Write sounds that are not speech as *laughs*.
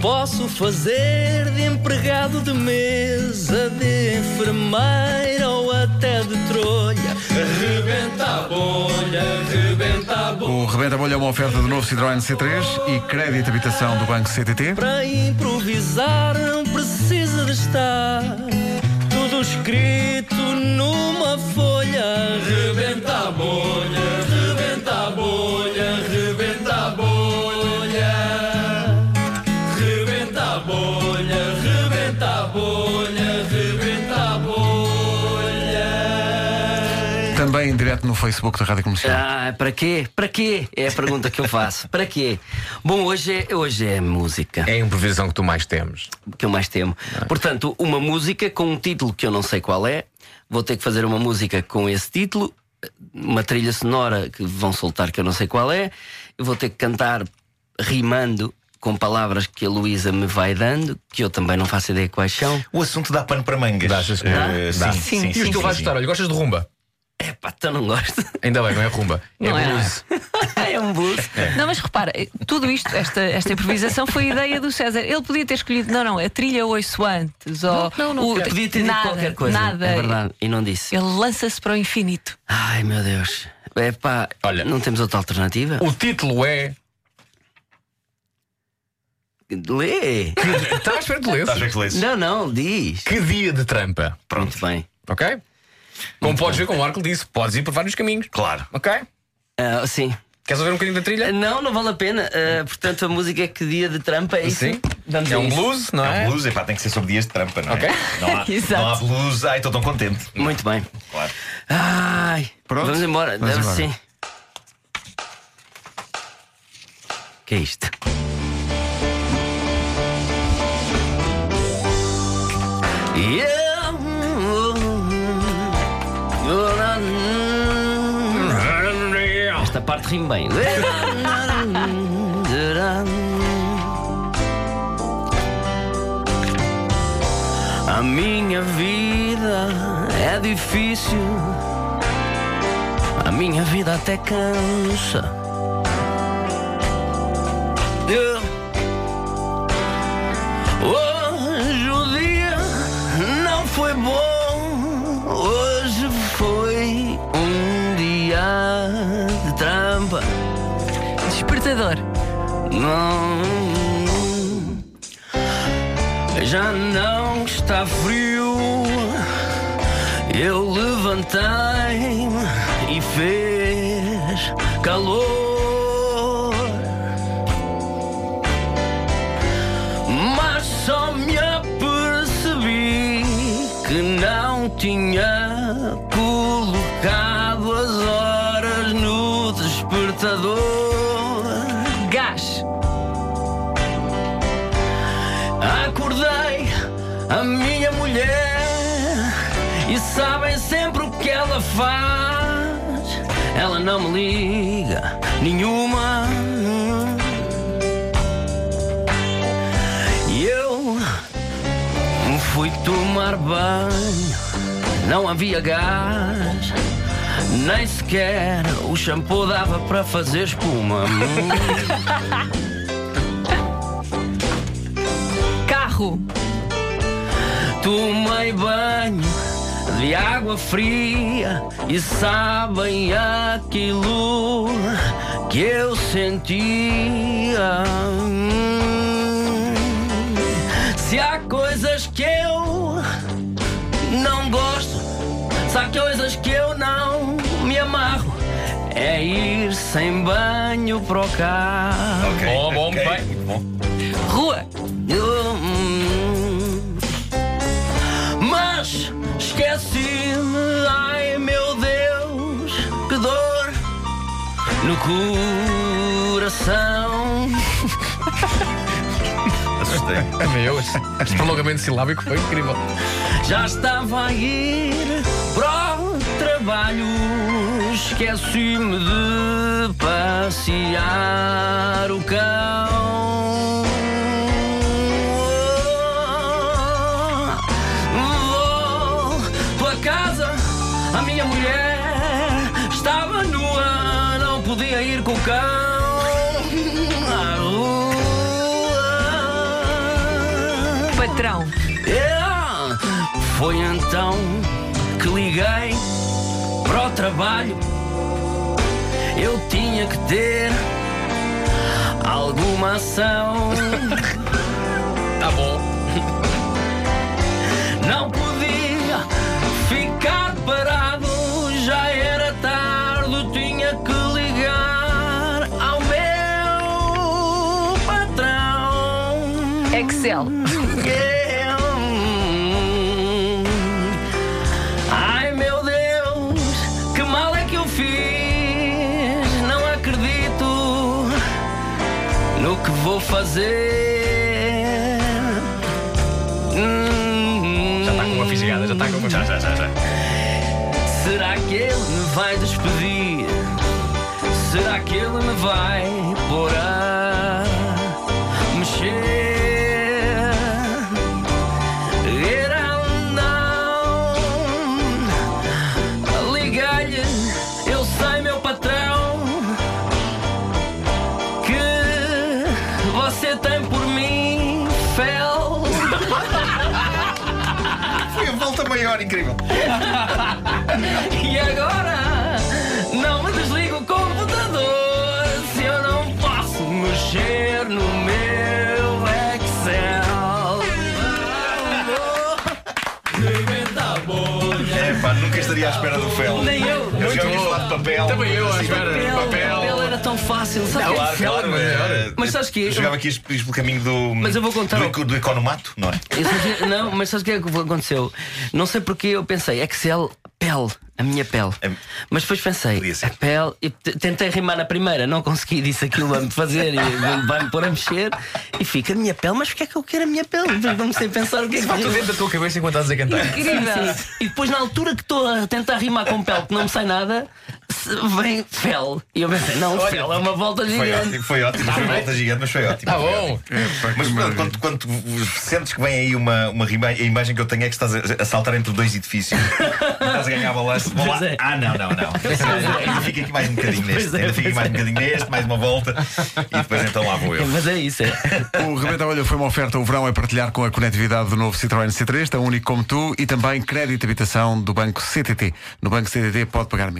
Posso fazer de empregado de mesa, de enfermeira ou até de trolha. Rebenta a bolha, rebenta a bolha. O Rebenta Bolha é uma oferta do novo Citroën C3 e crédito habitação do Banco CTT. Para improvisar não precisa de estar tudo escrito numa folha. Rebenta Também em direto no Facebook da Rádio Comercial. Ah, para quê? Para quê? É a pergunta que eu faço. Para quê? Bom, hoje é, hoje é música É a improvisação que tu mais temes. que eu mais temo. Portanto, uma música com um título que eu não sei qual é. Vou ter que fazer uma música com esse título, uma trilha sonora que vão soltar que eu não sei qual é. Eu vou ter que cantar rimando com palavras que a Luísa me vai dando, que eu também não faço ideia quais são. O assunto dá pano para mangas. Dá, sim, Eh, Dá. sim, Sim, sim, E sim, o teu sim, vais gostar, olha, gostas de rumba? É pá, então não gosto. Ainda bem, não é rumba. Não é é, blues. *laughs* é um blues. Não, mas repara, tudo isto, esta, esta improvisação foi ideia do César. Ele podia ter escolhido, não, não, a trilha ouço antes, ou não, não o- quero. Podia ter dito nada, qualquer coisa. Nada. É verdade. E não disse. Ele lança-se para o infinito. Ai meu Deus. É pá, Olha. não temos outra alternativa? O título é. Lê! Estava à espera de ler. Estás a ver que lês? Não, não, diz. Que dia de trampa. Pronto, bem. Ok? Como podes ver, como o Marco disse, podes ir por vários caminhos. Claro. Ok? Ah, sim. Queres ouvir um bocadinho da Ah, trilha? Não, não vale a pena. Ah, portanto, a música é que dia de trampa é isso? Sim. Vamos É a um isso. blues, não É é? um blues, epá, tem que ser sobre dias de trampa, não é? Ok. Não há, Exato. *laughs* não há blues, ai, estou tão contente. Muito bem. Claro. Ai, Pronto? vamos embora. Vamos Deve embora. sim. que é isto? Yeah. Rima bem. *laughs* A minha vida é difícil. A minha vida até cansa. Hoje o dia não foi bom. Hoje foi um dia de trampa. Despertador. Não. Já não está frio. Eu levantei-me e fez calor. Mas só me apercebi que não tinha colocado mulher e sabem sempre o que ela faz. Ela não me liga nenhuma. E eu fui tomar banho, não havia gás. Nem sequer o shampoo dava para fazer espuma. *laughs* Carro. Tomei banho de água fria e sabem aquilo que eu sentia. Hum, Se há coisas que eu não gosto, se há coisas que eu não me amarro, é ir sem banho para o carro. Ok. Bom, bom, ok, bem. muito bom. Rua. No coração. Assustei. É meu. Este prolongamento silábico foi incrível. Já estava a ir para o trabalho, esqueci-me de passear o cão. Vou pela casa, a minha mulher estava nua, podia ir com o cão à rua. Patrão. Yeah. Foi então que liguei para o trabalho. Eu tinha que ter alguma ação. Excel. Ai meu Deus, que mal é que eu fiz? Não acredito no que vou fazer. Hum. Já está com uma fisgada, já está com uma. Já, já, já, já. Será que ele me vai despedir? Será que ele me vai pôr maior, incrível. *laughs* E agora não me desligo o computador se eu não posso mexer no meu Excel. Rebenta a bolha. É pá, nunca estaria à espera do fel. Nem eu. Eu já ouvi bom. falar de papel. Também eu, à assim, espera. Papel, Papel. Fácil. Sabe Claro, fel? claro. é, Mas sabes que eu jogava aqui isto pelo caminho do. Mas eu vou contar Do, do economato, não é? Não, mas sabes o que é que aconteceu? Não sei porque eu pensei, Excel, pele, a minha pele. É- Mas depois pensei, a pele, e tentei rimar na primeira, não consegui, disse aquilo vai-me fazer e vai-me pôr a mexer e fica a minha pele, mas porque é que eu quero a minha pele? Depois comecei a pensar o que é que Vai tudo dentro da tua cabeça enquanto estás a cantar. Incrível. E depois, na altura que estou a tentar rimar com pele, que não me sai nada, vem fel. E eu pensei, não, Olha, fel é uma volta Foi gigante. ótimo, foi ótimo. Foi uma volta gigante, mas foi ótimo. Tá Foi bom. ótimo. Que Mas quando, quando tu sentes que vem aí uma, uma rima, a imagem que eu tenho é que estás a, a saltar entre dois edifícios e *laughs* estás a ganhar balanço. Vou lá. Pois é. Ah, não, não, não. *laughs* Ainda fica aqui mais um bocadinho neste. É, Ainda fica aqui mais é. um bocadinho neste, mais uma volta. E depois então lá vou eu. Mas é isso, é. O Rebenta Olha foi uma oferta. O verão é partilhar com a conectividade do novo Citroën C3, tão único como tu, e também crédito de habitação do Banco CTT. No Banco CTT pode pagar menos.